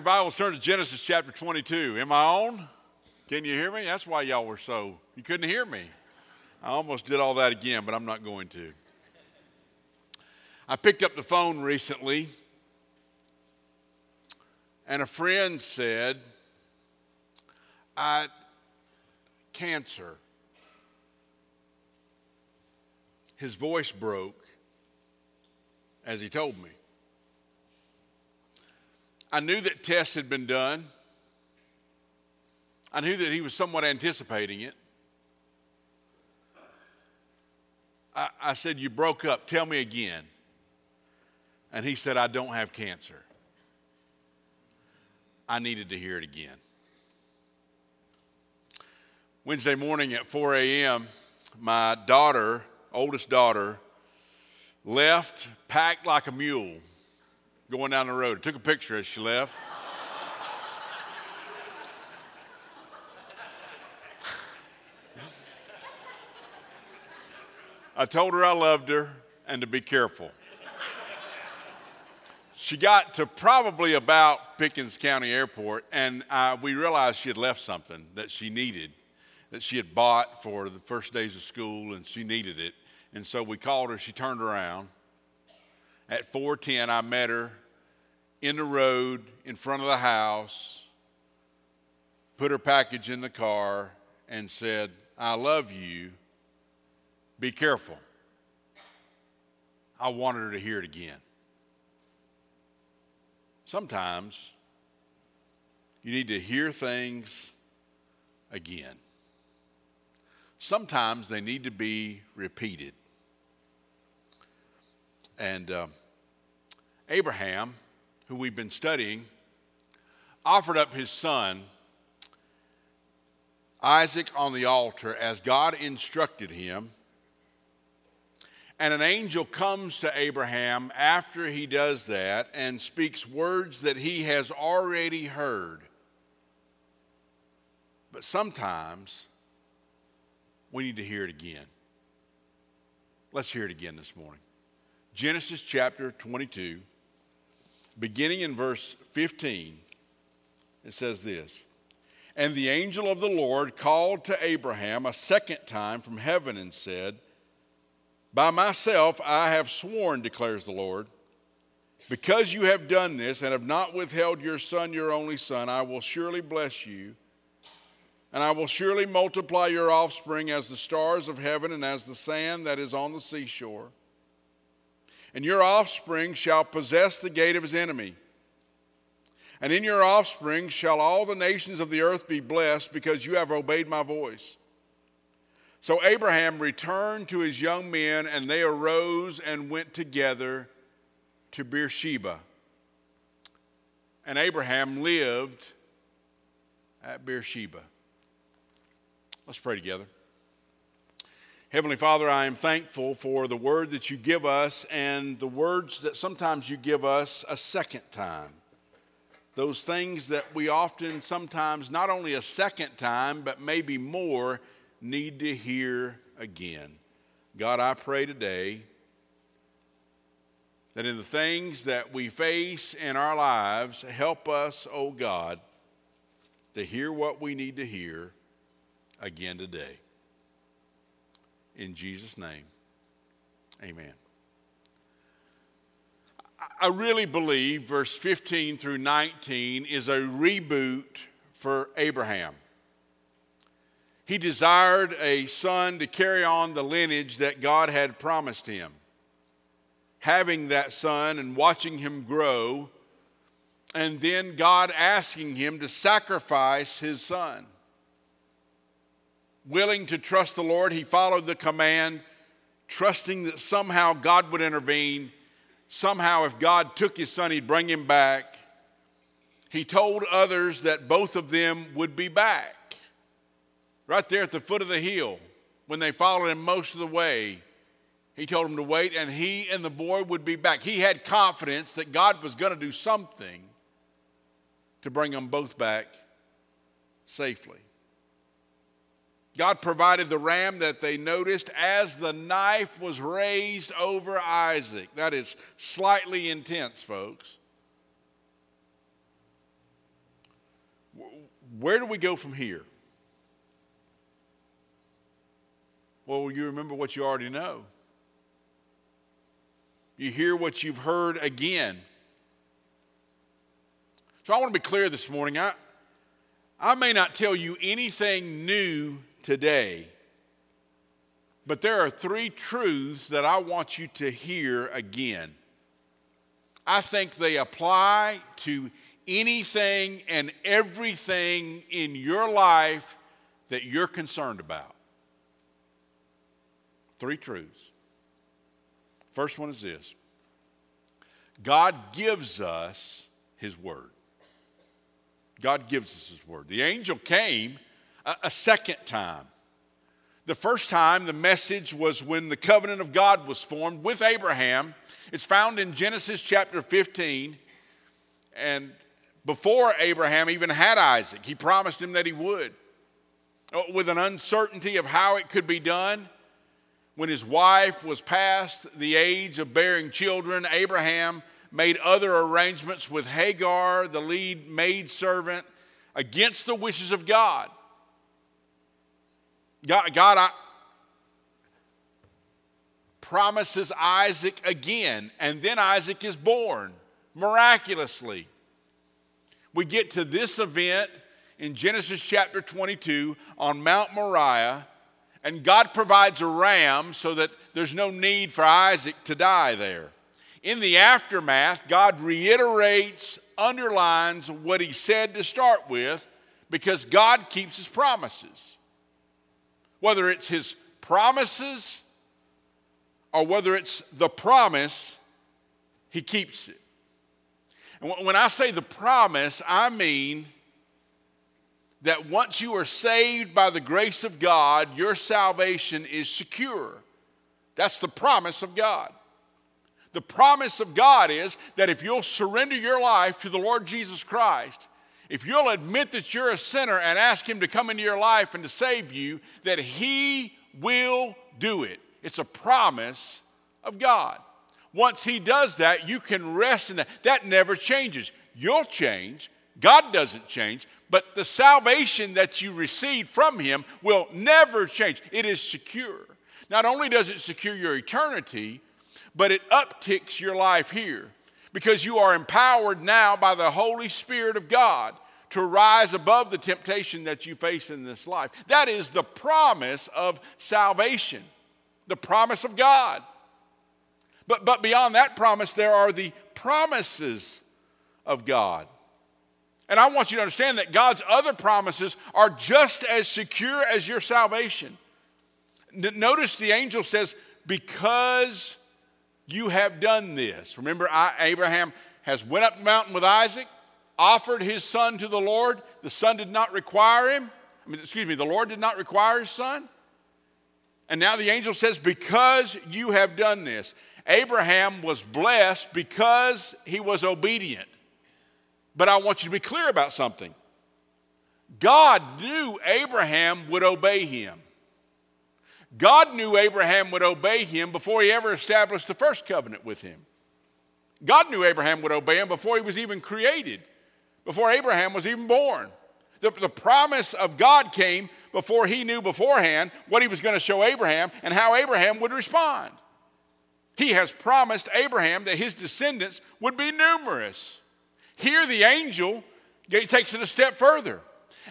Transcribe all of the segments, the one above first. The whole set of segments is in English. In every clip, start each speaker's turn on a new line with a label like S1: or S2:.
S1: your Bibles, turn to Genesis chapter 22. Am I on? Can you hear me? That's why y'all were so, you couldn't hear me. I almost did all that again, but I'm not going to. I picked up the phone recently, and a friend said, I, cancer. His voice broke as he told me. I knew that tests had been done. I knew that he was somewhat anticipating it. I, I, said, You broke up. Tell me again. And he said, I don't have cancer. I needed to hear it again. Wednesday morning at 4 a.m., my daughter, oldest daughter, left packed like a mule going down the road. I took a picture as she left. I told her I loved her and to be careful. She got to probably about Pickens County Airport, and uh, we realized she had left something that she needed, that she had bought for the first days of school, and she needed it. And so we called her. She turned around. At 410, I met her in the road in front of the house, put her package in the car, and said, I love you. Be careful. I wanted her to hear it again. Sometimes you need to hear things again. Sometimes they need to be repeated. And uh, Abraham who we've been studying, offered up his son, Isaac, on the altar as God instructed him. And an angel comes to Abraham after he does that and speaks words that he has already heard. But sometimes we need to hear it again. Let's hear it again this morning. Genesis chapter 22 beginning in verse 15, it says this And the angel of the Lord called to Abraham a second time from heaven and said, By myself I have sworn, declares the Lord, because you have done this and have not withheld your son, your only son, I will surely bless you. And I will surely multiply your offspring as the stars of heaven and as the sand that is on the seashore and your offspring shall possess the gate of his enemy. And in your offspring shall all the nations of the earth be blessed because you have obeyed my voice. So Abraham returned to his young men, and they arose and went together to Beersheba. And Abraham lived at Beersheba. Let's pray together. Heavenly Father, I am thankful for the word that you give us and the words that sometimes you give us a second time. Those things that we often, sometimes, not only a second time, but maybe more, need to hear again. God, I pray today that in the things that we face in our lives, help us, oh God, to hear what we need to hear again today. In Jesus' name, amen. I really believe verse 15 through 19 is a reboot for Abraham. He desired a son to carry on the lineage that God had promised him. Having that son and watching him grow, and then God asking him to sacrifice his son willing to trust the Lord, he followed the command, trusting that somehow God would intervene. Somehow, if God took his son, he'd bring him back. He told others that both of them would be back. Right there at the foot of the hill, when they followed him most of the way, he told them to wait, and he and the boy would be back. He had confidence that God was going to do something to bring them both back safely. God provided the ram that they noticed as the knife was raised over Isaac. That is slightly intense, folks. Where do we go from here? Well, you remember what you already know. You hear what you've heard again. So I want to be clear this morning. I, I may not tell you anything new today, but there are three truths that I want you to hear again. I think they apply to anything and everything in your life that you're concerned about. Three truths. First one is this God gives us His Word. God gives us His Word. The angel came a, second time. The first time, the message was when the covenant of God was formed with Abraham. It's found in Genesis chapter 15. And before Abraham even had Isaac, he promised him that he would. Uh, with an uncertainty of how it could be done, when his wife was past the age of bearing children, Abraham made other arrangements with Hagar, the lead maid servant, against the wishes of God. God, God I, promises Isaac again, and then Isaac is born miraculously. We get to this event in Genesis chapter 22 on Mount Moriah, and God provides a ram so that there's no need for Isaac to die there. In the aftermath, God reiterates, underlines what he said to start with because God keeps his promises. Whether it's his promises or whether it's the promise, he keeps it. And when I say the promise, I mean that once you are saved by the grace of God, your salvation is secure. That's the promise of God. The promise of God is that if you'll surrender your life to the Lord Jesus Christ, if you'll admit that you're a sinner and ask Him to come into your life and to save you, that He will do it. It's a promise of God. Once He does that, you can rest in that. That never changes. You'll change, God doesn't change, but the salvation that you receive from Him will never change. It is secure. Not only does it secure your eternity, but it upticks your life here because you are empowered now by the Holy Spirit of God to rise above the temptation that you face in this life. That is the promise of salvation, the promise of God. But, but beyond that promise, there are the promises of God. And I want you to understand that God's other promises are just as secure as your salvation. N- notice the angel says, Because you have done this. Remember, I, Abraham has went up the mountain with Isaac, offered his son to the Lord. The son did not require him. I mean, excuse me, the Lord did not require his son. And now the angel says, Because you have done this. Abraham was blessed because he was obedient. But I want you to be clear about something. God knew Abraham would obey him. God knew Abraham would obey him before he ever established the first covenant with him. God knew Abraham would obey him before he was even created, before Abraham was even born. The, the promise of God came before he knew beforehand what he was going to show Abraham and how Abraham would respond. He has promised Abraham that his descendants would be numerous. Here, the angel takes it a step further.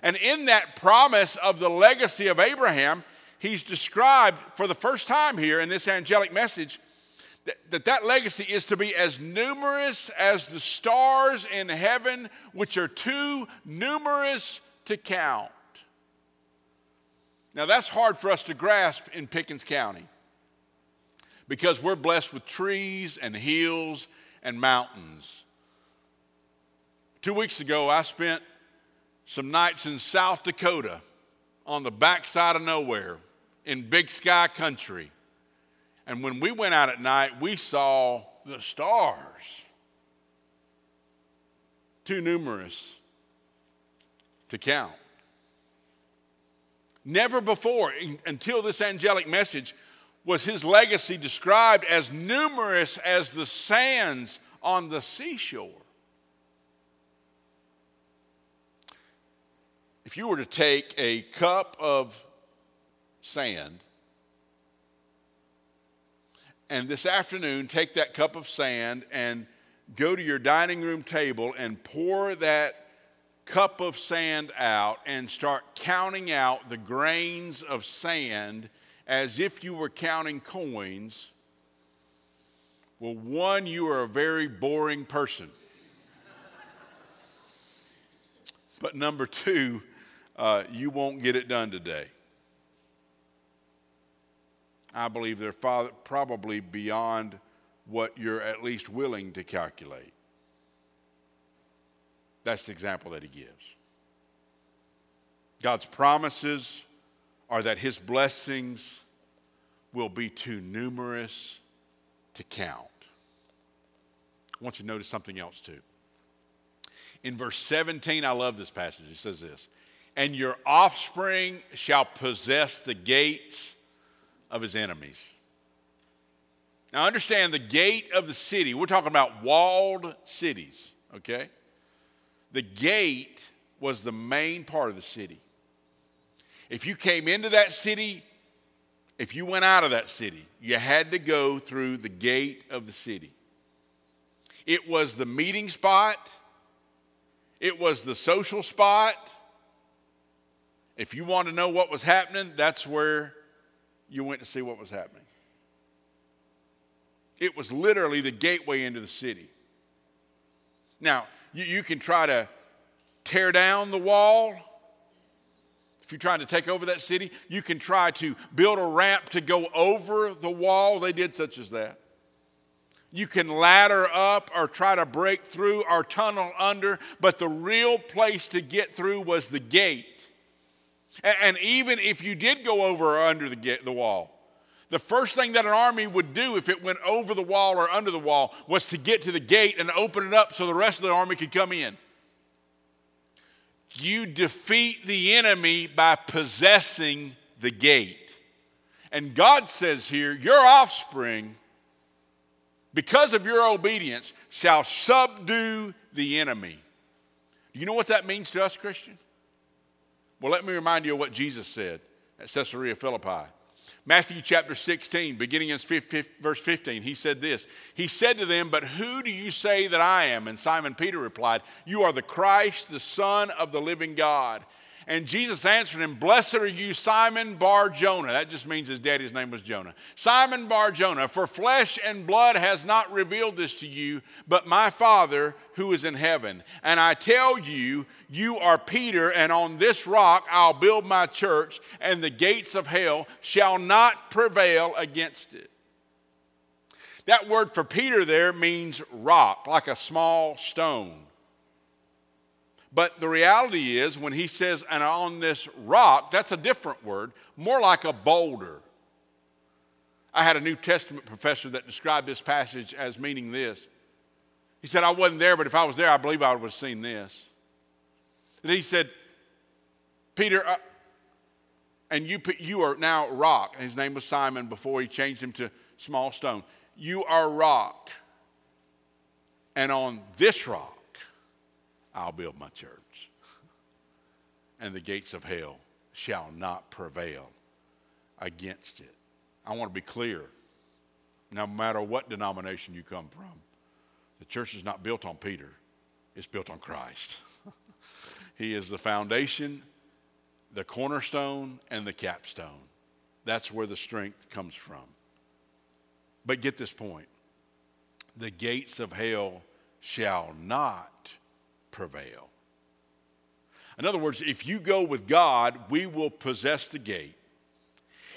S1: And in that promise of the legacy of Abraham, he's described for the first time here in this angelic message that, that that legacy is to be as numerous as the stars in heaven, which are too numerous to count. Now, that's hard for us to grasp in Pickens County because we're blessed with trees and hills and mountains. Two weeks ago, I spent some nights in South Dakota on the backside of nowhere in big sky country. And when we went out at night, we saw the stars. Too numerous to count. Never before, until this angelic message, was his legacy described as numerous as the sands on the seashore. if you were to take a cup of sand and this afternoon take that cup of sand and go to your dining room table and pour that cup of sand out and start counting out the grains of sand as if you were counting coins, well, one, you are a very boring person. but number two, uh, you won't get it done today. I believe they're probably beyond what you're at least willing to calculate. That's the example that he gives. God's promises are that his blessings will be too numerous to count. I want you to notice something else too. In verse 17, I love this passage. It says this And your offspring shall possess the gates of his enemies. Now, understand the gate of the city, we're talking about walled cities, okay? The gate was the main part of the city. If you came into that city, if you went out of that city, you had to go through the gate of the city. It was the meeting spot, it was the social spot. If you want to know what was happening, that's where you went to see what was happening. It was literally the gateway into the city. Now, you, you can try to tear down the wall. If you're trying to take over that city, you can try to build a ramp to go over the wall. They did such as that. You can ladder up or try to break through or tunnel under, but the real place to get through was the gate. And even if you did go over or under the, the wall, the first thing that an army would do if it went over the wall or under the wall was to get to the gate and open it up so the rest of the army could come in. You defeat the enemy by possessing the gate. And God says here, your offspring, because of your obedience, shall subdue the enemy. Do you know what that means to us, Christian? Well, let me remind you of what Jesus said at Caesarea Philippi. Matthew chapter 16, beginning in verse 15, he said this. He said to them, But who do you say that I am? And Simon Peter replied, You are the Christ, the Son of the living God. And Jesus answered him, Blessed are you, Simon Bar Jonah. That just means his daddy's name was Jonah. Simon Bar Jonah, for flesh and blood has not revealed this to you, but my Father who is in heaven. And I tell you, you are Peter, and on this rock I'll build my church, and the gates of hell shall not prevail against it. That word for Peter there means rock, like a small stone. But the reality is, when he says, and on this rock, that's a different word, more like a boulder. I had a New Testament professor that described this passage as meaning this. He said, I wasn't there, but if I was there, I believe I would have seen this. And he said, Peter, uh, and you, you are now rock. His name was Simon before he changed him to small stone. You are rock. And on this rock, I'll build my church. And the gates of hell shall not prevail against it. I want to be clear. No matter what denomination you come from, the church is not built on Peter, it's built on Christ. he is the foundation, the cornerstone, and the capstone. That's where the strength comes from. But get this point the gates of hell shall not prevail. In other words, if you go with God, we will possess the gate.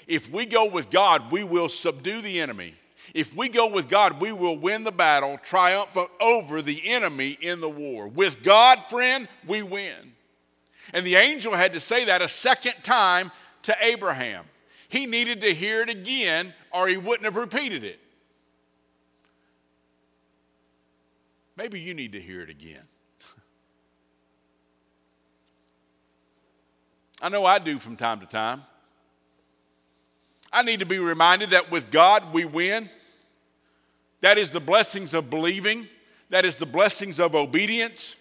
S1: If we go with God, we will subdue the enemy. If we go with God, we will win the battle, triumph over the enemy in the war. With God, friend, we win. And the angel had to say that a second time to Abraham. He needed to hear it again, or he wouldn't have repeated it. Maybe you need to hear it again. I know I do from time to time. I need to be reminded that with God we win. That is the blessings of believing, that is the blessings of obedience.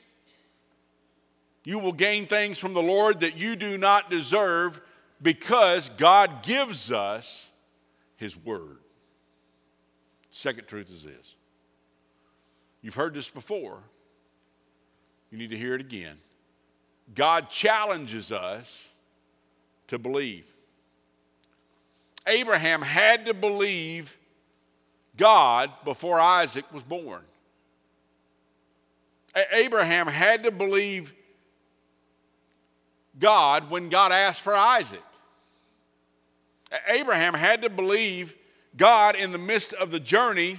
S1: You will gain things from the Lord that you do not deserve because God gives us His Word. Second truth is this you've heard this before, you need to hear it again. God challenges us to believe. Abraham had to believe God before Isaac was born. Abraham had to believe God when God asked for Isaac. Abraham had to believe God in the midst of the journey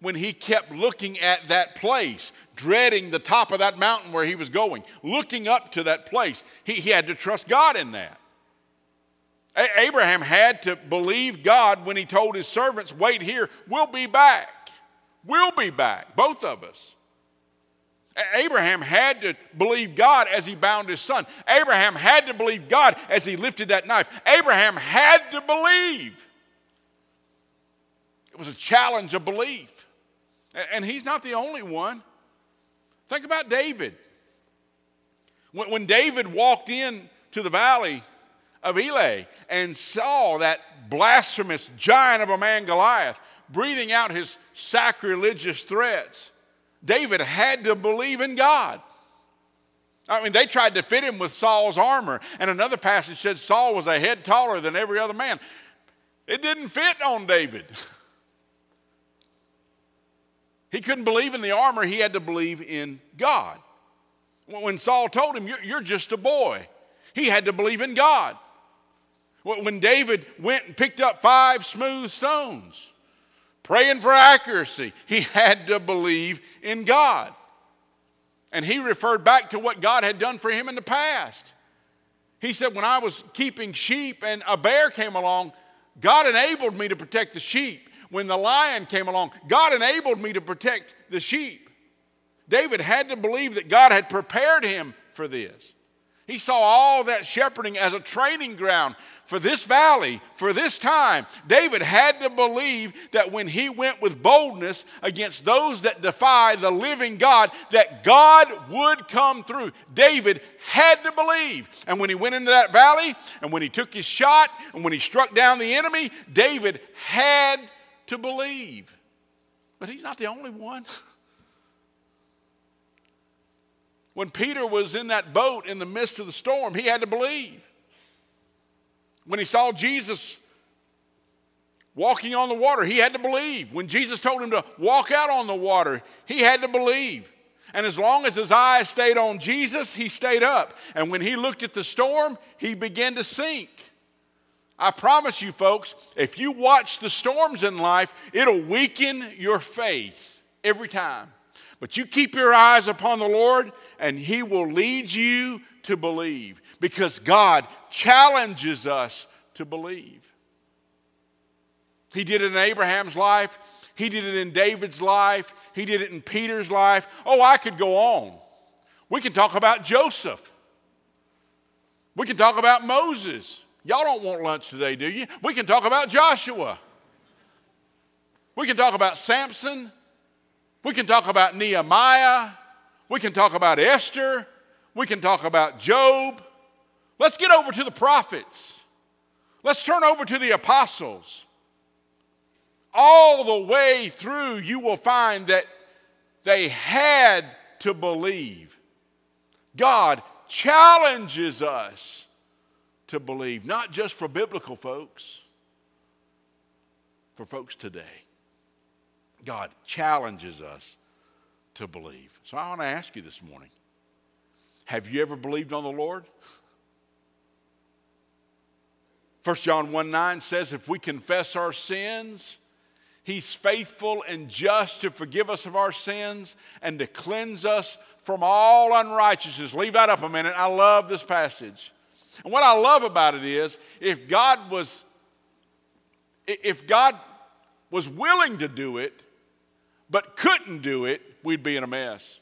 S1: when he kept looking at that place, dreading the top of that mountain where he was going, looking up to that place. He, he had to trust God in that. A- Abraham had to believe God when he told his servants, Wait here, we'll be back. We'll be back, both of us. Abraham had to believe God as he bound his son. Abraham had to believe God as he lifted that knife. Abraham had to believe. It was a challenge of belief. And he's not the only one. Think about David. When David walked in to the valley of Elah and saw that blasphemous giant of a man, Goliath, breathing out his sacrilegious threats, David had to believe in God. I mean, they tried to fit him with Saul's armor, and another passage said Saul was a head taller than every other man. It didn't fit on David. He couldn't believe in the armor, he had to believe in God. When Saul told him, you're just a boy, he had to believe in God. When David went and picked up five smooth stones, praying for accuracy. He had to believe in God. And he referred back to what God had done for him in the past. He said, When I was keeping sheep and a bear came along, God enabled me to protect the sheep. When the lion came along, God enabled me to protect the sheep. David had to believe that God had prepared him for this. He saw all that shepherding as a training ground for this valley, for this time, David had to believe that when he went with boldness against those that defy the living God, that God would come through. David had to believe. And when he went into that valley, and when he took his shot, and when he struck down the enemy, David had to believe. But he's not the only one. When Peter was in that boat in the midst of the storm, he had to believe. When he saw Jesus walking on the water, he had to believe. When Jesus told him to walk out on the water, he had to believe. And as long as his eyes stayed on Jesus, he stayed up. And when he looked at the storm, he began to sink. I promise you, folks, if you watch the storms in life, it'll weaken your faith every time. But you keep your eyes upon the Lord, and he will lead you to believe because God challenges us to believe. He did it in Abraham's life, He did it in David's life, He did it in Peter's life. Oh, I could go on. We can talk about Joseph, we can talk about Moses. Y'all don't want lunch today, do you? We can talk about Joshua. We can talk about Samson. We can talk about Nehemiah. We can talk about Esther. We can talk about Job. Let's get over to the prophets. Let's turn over to the apostles. All the way through, you will find that they had to believe. God challenges us to believe, not just for biblical folks, for folks today. God challenges us to believe. So I want to ask you this morning have you ever believed on the Lord? 1 John 1 9 says, If we confess our sins, He's faithful and just to forgive us of our sins and to cleanse us from all unrighteousness. Leave that up a minute. I love this passage. And what I love about it is if God was if God was willing to do it but couldn't do it, we'd be in a mess.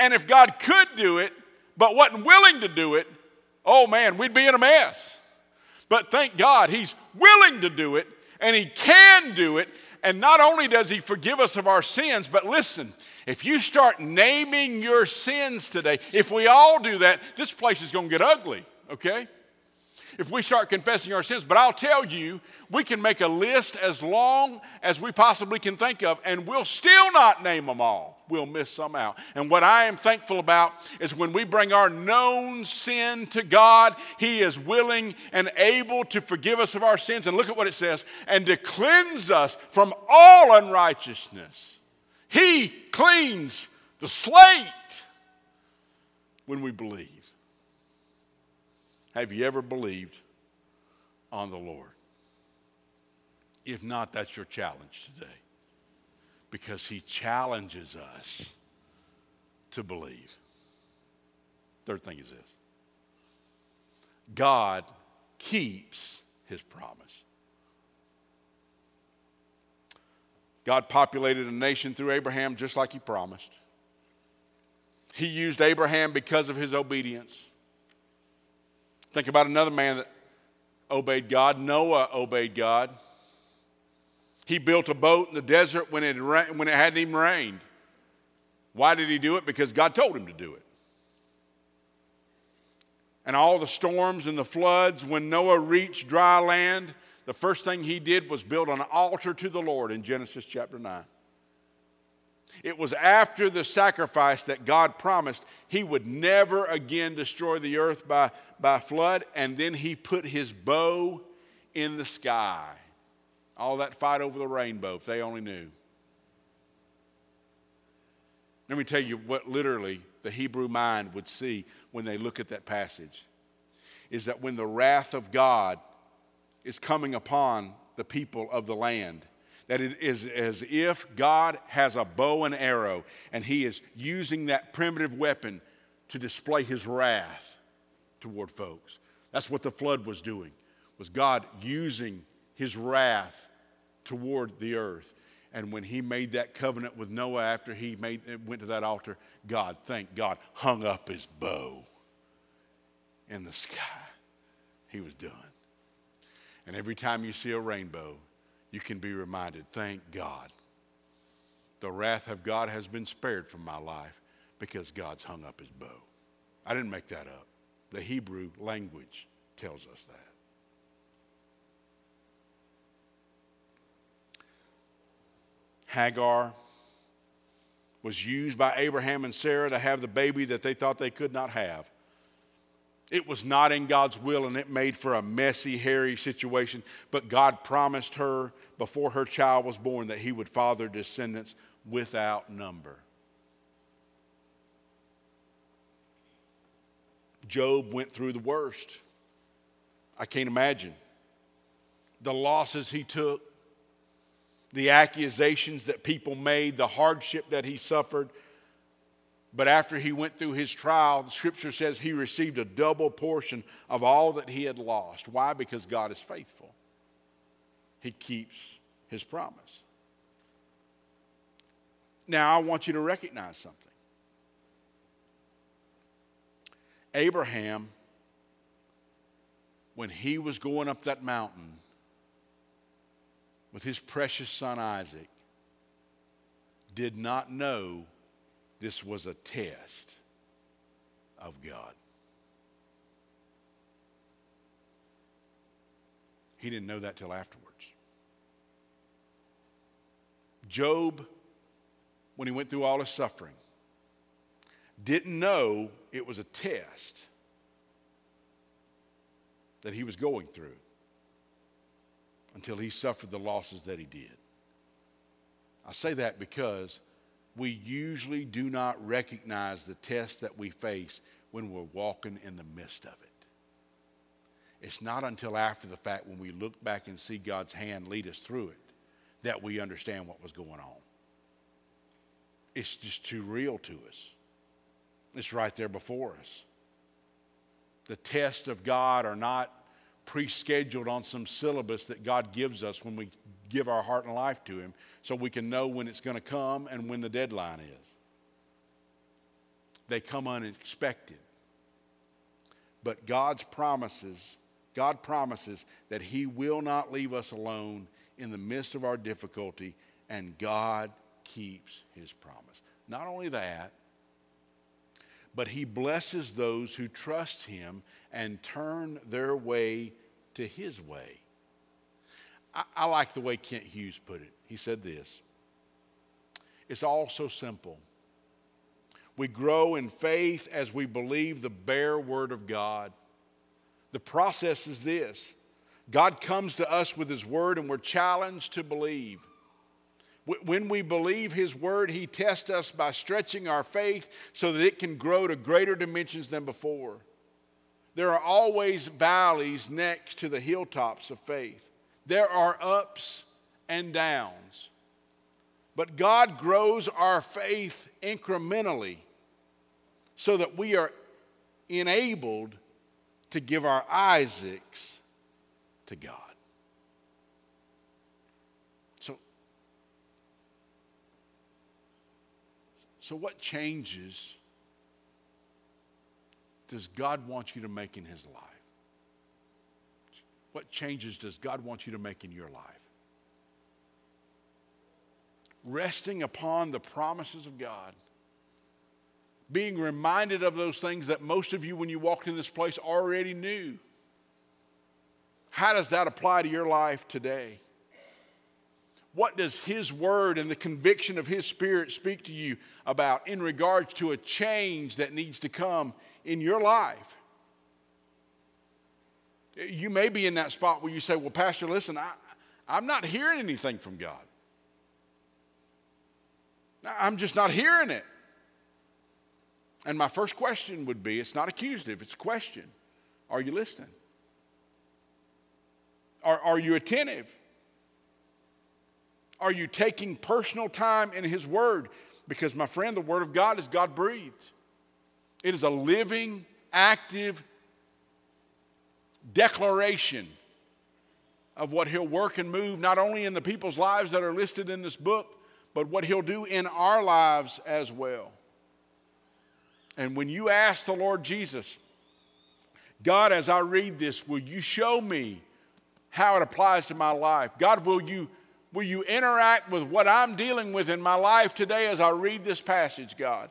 S1: And if God could do it but wasn't willing to do it, oh man, we'd be in a mess. But thank God, He's willing to do it and He can do it. and not only does He forgive us of our sins, but listen, if you start naming your sins today, if we all do that, this place is going to get ugly, okay? If we start confessing our sins. But I'll tell you, we can make a list as long as we possibly can think of, and we'll still not name them all. We'll miss some out. And what I am thankful about is when we bring our known sin to God, He is willing and able to forgive us of our sins. And look at what it says and to cleanse us from all unrighteousness. He cleans the slate when we believe. Have you ever believed on the Lord? If not, that's your challenge today. Because he challenges us to believe. Third thing is this God keeps his promise. God populated a nation through Abraham just like he promised. He used Abraham because of his obedience. Think about another man that obeyed God. Noah obeyed God. He built a boat in the desert when it, when it hadn't even rained. Why did he do it? Because God told him to do it. And all the storms and the floods, when Noah reached dry land, the first thing he did was build an altar to the Lord in Genesis chapter 9. It was after the sacrifice that God promised he would never again destroy the earth by, by flood, and then he put his bow in the sky. All that fight over the rainbow, if they only knew. Let me tell you what literally the Hebrew mind would see when they look at that passage is that when the wrath of God is coming upon the people of the land, that it is as if God has a bow and arrow and he is using that primitive weapon to display his wrath toward folks. That's what the flood was doing. Was God using his wrath toward the earth. And when he made that covenant with Noah after he made, went to that altar, God, thank God, hung up his bow in the sky. He was done. And every time you see a rainbow, you can be reminded thank God. The wrath of God has been spared from my life because God's hung up his bow. I didn't make that up. The Hebrew language tells us that. Hagar was used by Abraham and Sarah to have the baby that they thought they could not have. It was not in God's will and it made for a messy, hairy situation. But God promised her before her child was born that he would father descendants without number. Job went through the worst. I can't imagine. The losses he took, the accusations that people made, the hardship that he suffered. But after he went through his trial, the scripture says he received a double portion of all that he had lost. Why? Because God is faithful, he keeps his promise. Now, I want you to recognize something. Abraham, when he was going up that mountain with his precious son Isaac, did not know this was a test of God. He didn't know that till afterwards. Job, when he went through all his suffering, didn't know it was a test that he was going through until he suffered the losses that he did. I say that because we usually do not recognize the test that we face when we're walking in the midst of it. It's not until after the fact when we look back and see God's hand lead us through it that we understand what was going on. It's just too real to us. It's right there before us. The tests of God are not pre scheduled on some syllabus that God gives us when we give our heart and life to Him so we can know when it's going to come and when the deadline is. They come unexpected. But God's promises, God promises that He will not leave us alone in the midst of our difficulty, and God keeps his promise. Not only that, but he blesses those who trust him and turn their way to his way. I, I, like the way Kent Hughes put it. He said this It's all so simple. We grow in faith as we believe the bare word of God. The process is this God comes to us with his word, and we're challenged to believe. When we believe His word, He tests us by stretching our faith so that it can grow to greater dimensions than before. There are always valleys next to the hilltops of faith, there are ups and downs. But God grows our faith incrementally so that we are enabled to give our Isaacs to God. So, so what changes does God want you to make in His life? What changes does God want you to make in your life? Resting upon the promises of God. Being reminded of those things that most of you, when you walked in this place, already knew. How does that apply to your life today? What does His Word and the conviction of His Spirit speak to you about in regards to a change that needs to come in your life? You may be in that spot where you say, Well, Pastor, listen, I, I'm not hearing anything from God. I'm just not hearing it. And my first question would be it's not accusative, it's a question. Are you listening? Are, are you attentive? Are you taking personal time in His Word? Because, my friend, the Word of God is God breathed. It is a living, active declaration of what He'll work and move, not only in the people's lives that are listed in this book, but what He'll do in our lives as well. And when you ask the Lord Jesus, God, as I read this, will you show me how it applies to my life? God, will you Will you interact with what I'm dealing with in my life today as I read this passage, God?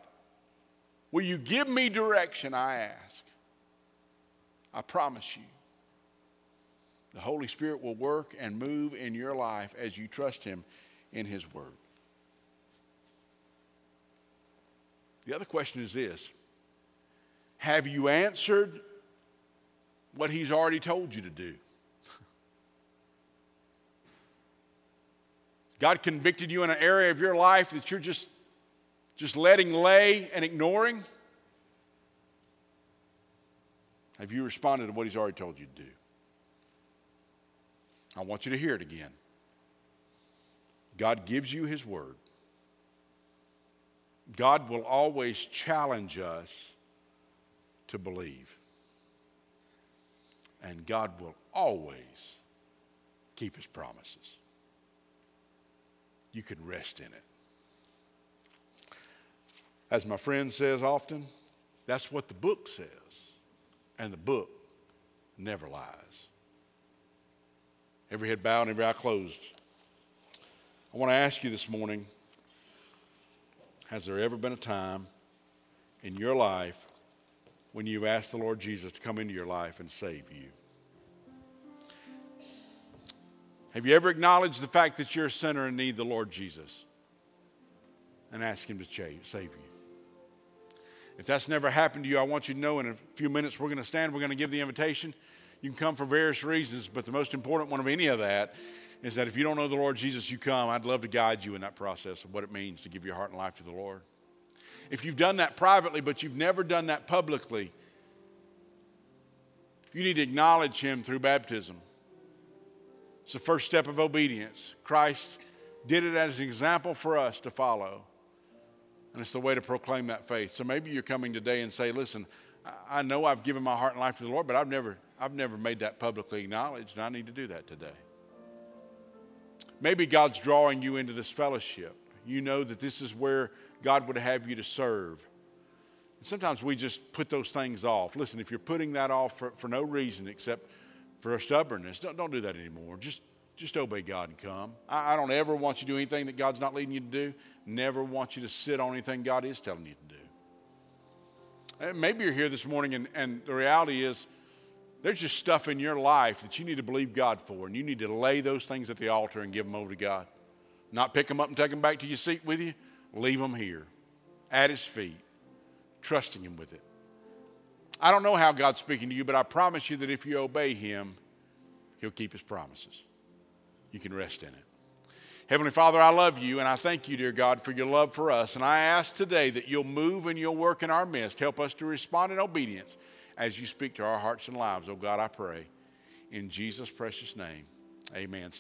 S1: Will you give me direction, I ask? I promise you. The Holy Spirit will work and move in your life as you trust Him in His Word. The other question is this Have you answered what He's already told you to do? God convicted you in an area of your life that you're just, just letting lay and ignoring? Have you responded to what He's already told you to do? I want you to hear it again. God gives you His word. God will always challenge us to believe. And God will always keep His promises you can rest in it. As my friend says often, that's what the book says, and the book never lies. Every head bowed and every eye closed. I want to ask you this morning Has there ever been a time in your life when you've asked the Lord Jesus to come into your life and save you? Have you ever acknowledged the fact that you're a sinner and need the Lord Jesus and ask Him to save you? If that's never happened to you, I want you to know in a few minutes we're going to stand, we're going to give the invitation. You can come for various reasons, but the most important one of any of that is that if you don't know the Lord Jesus, you come. I'd love to guide you in that process of what it means to give your heart and life to the Lord. If you've done that privately, but you've never done that publicly, you need to acknowledge Him through baptism. It's the first step of obedience. Christ did it as an example for us to follow. And it's the way to proclaim that faith. So maybe you're coming today and say, listen, I know I've given my heart and life to the Lord, but I've never, I've never made that publicly acknowledged, and I need to do that today. Maybe God's drawing you into this fellowship. You know that this is where God would have you to serve. And sometimes we just put those things off. Listen, if you're putting that off for, for no reason except for stubbornness. Don't, don't do that anymore. Just, just obey God and come. I, I don't ever want you to do anything that God's not leading you to do. Never want you to sit on anything God is telling you to do. Maybe you're here this morning and, and the reality is there's just stuff in your life that you need to believe God for, and you need to lay those things at the altar and give them over to God. Not pick them up and take them back to your seat with you, leave them here at His feet, trusting Him with it. I don't know how God's speaking to you, but I promise you that if you obey Him, He'll keep His promises. You can rest in it. Heavenly Father, I love you and I thank you, dear God, for your love for us. And I ask today that you'll move and you'll work in our midst. Help us to respond in obedience as you speak to our hearts and lives. Oh God, I pray. In Jesus' precious name, amen.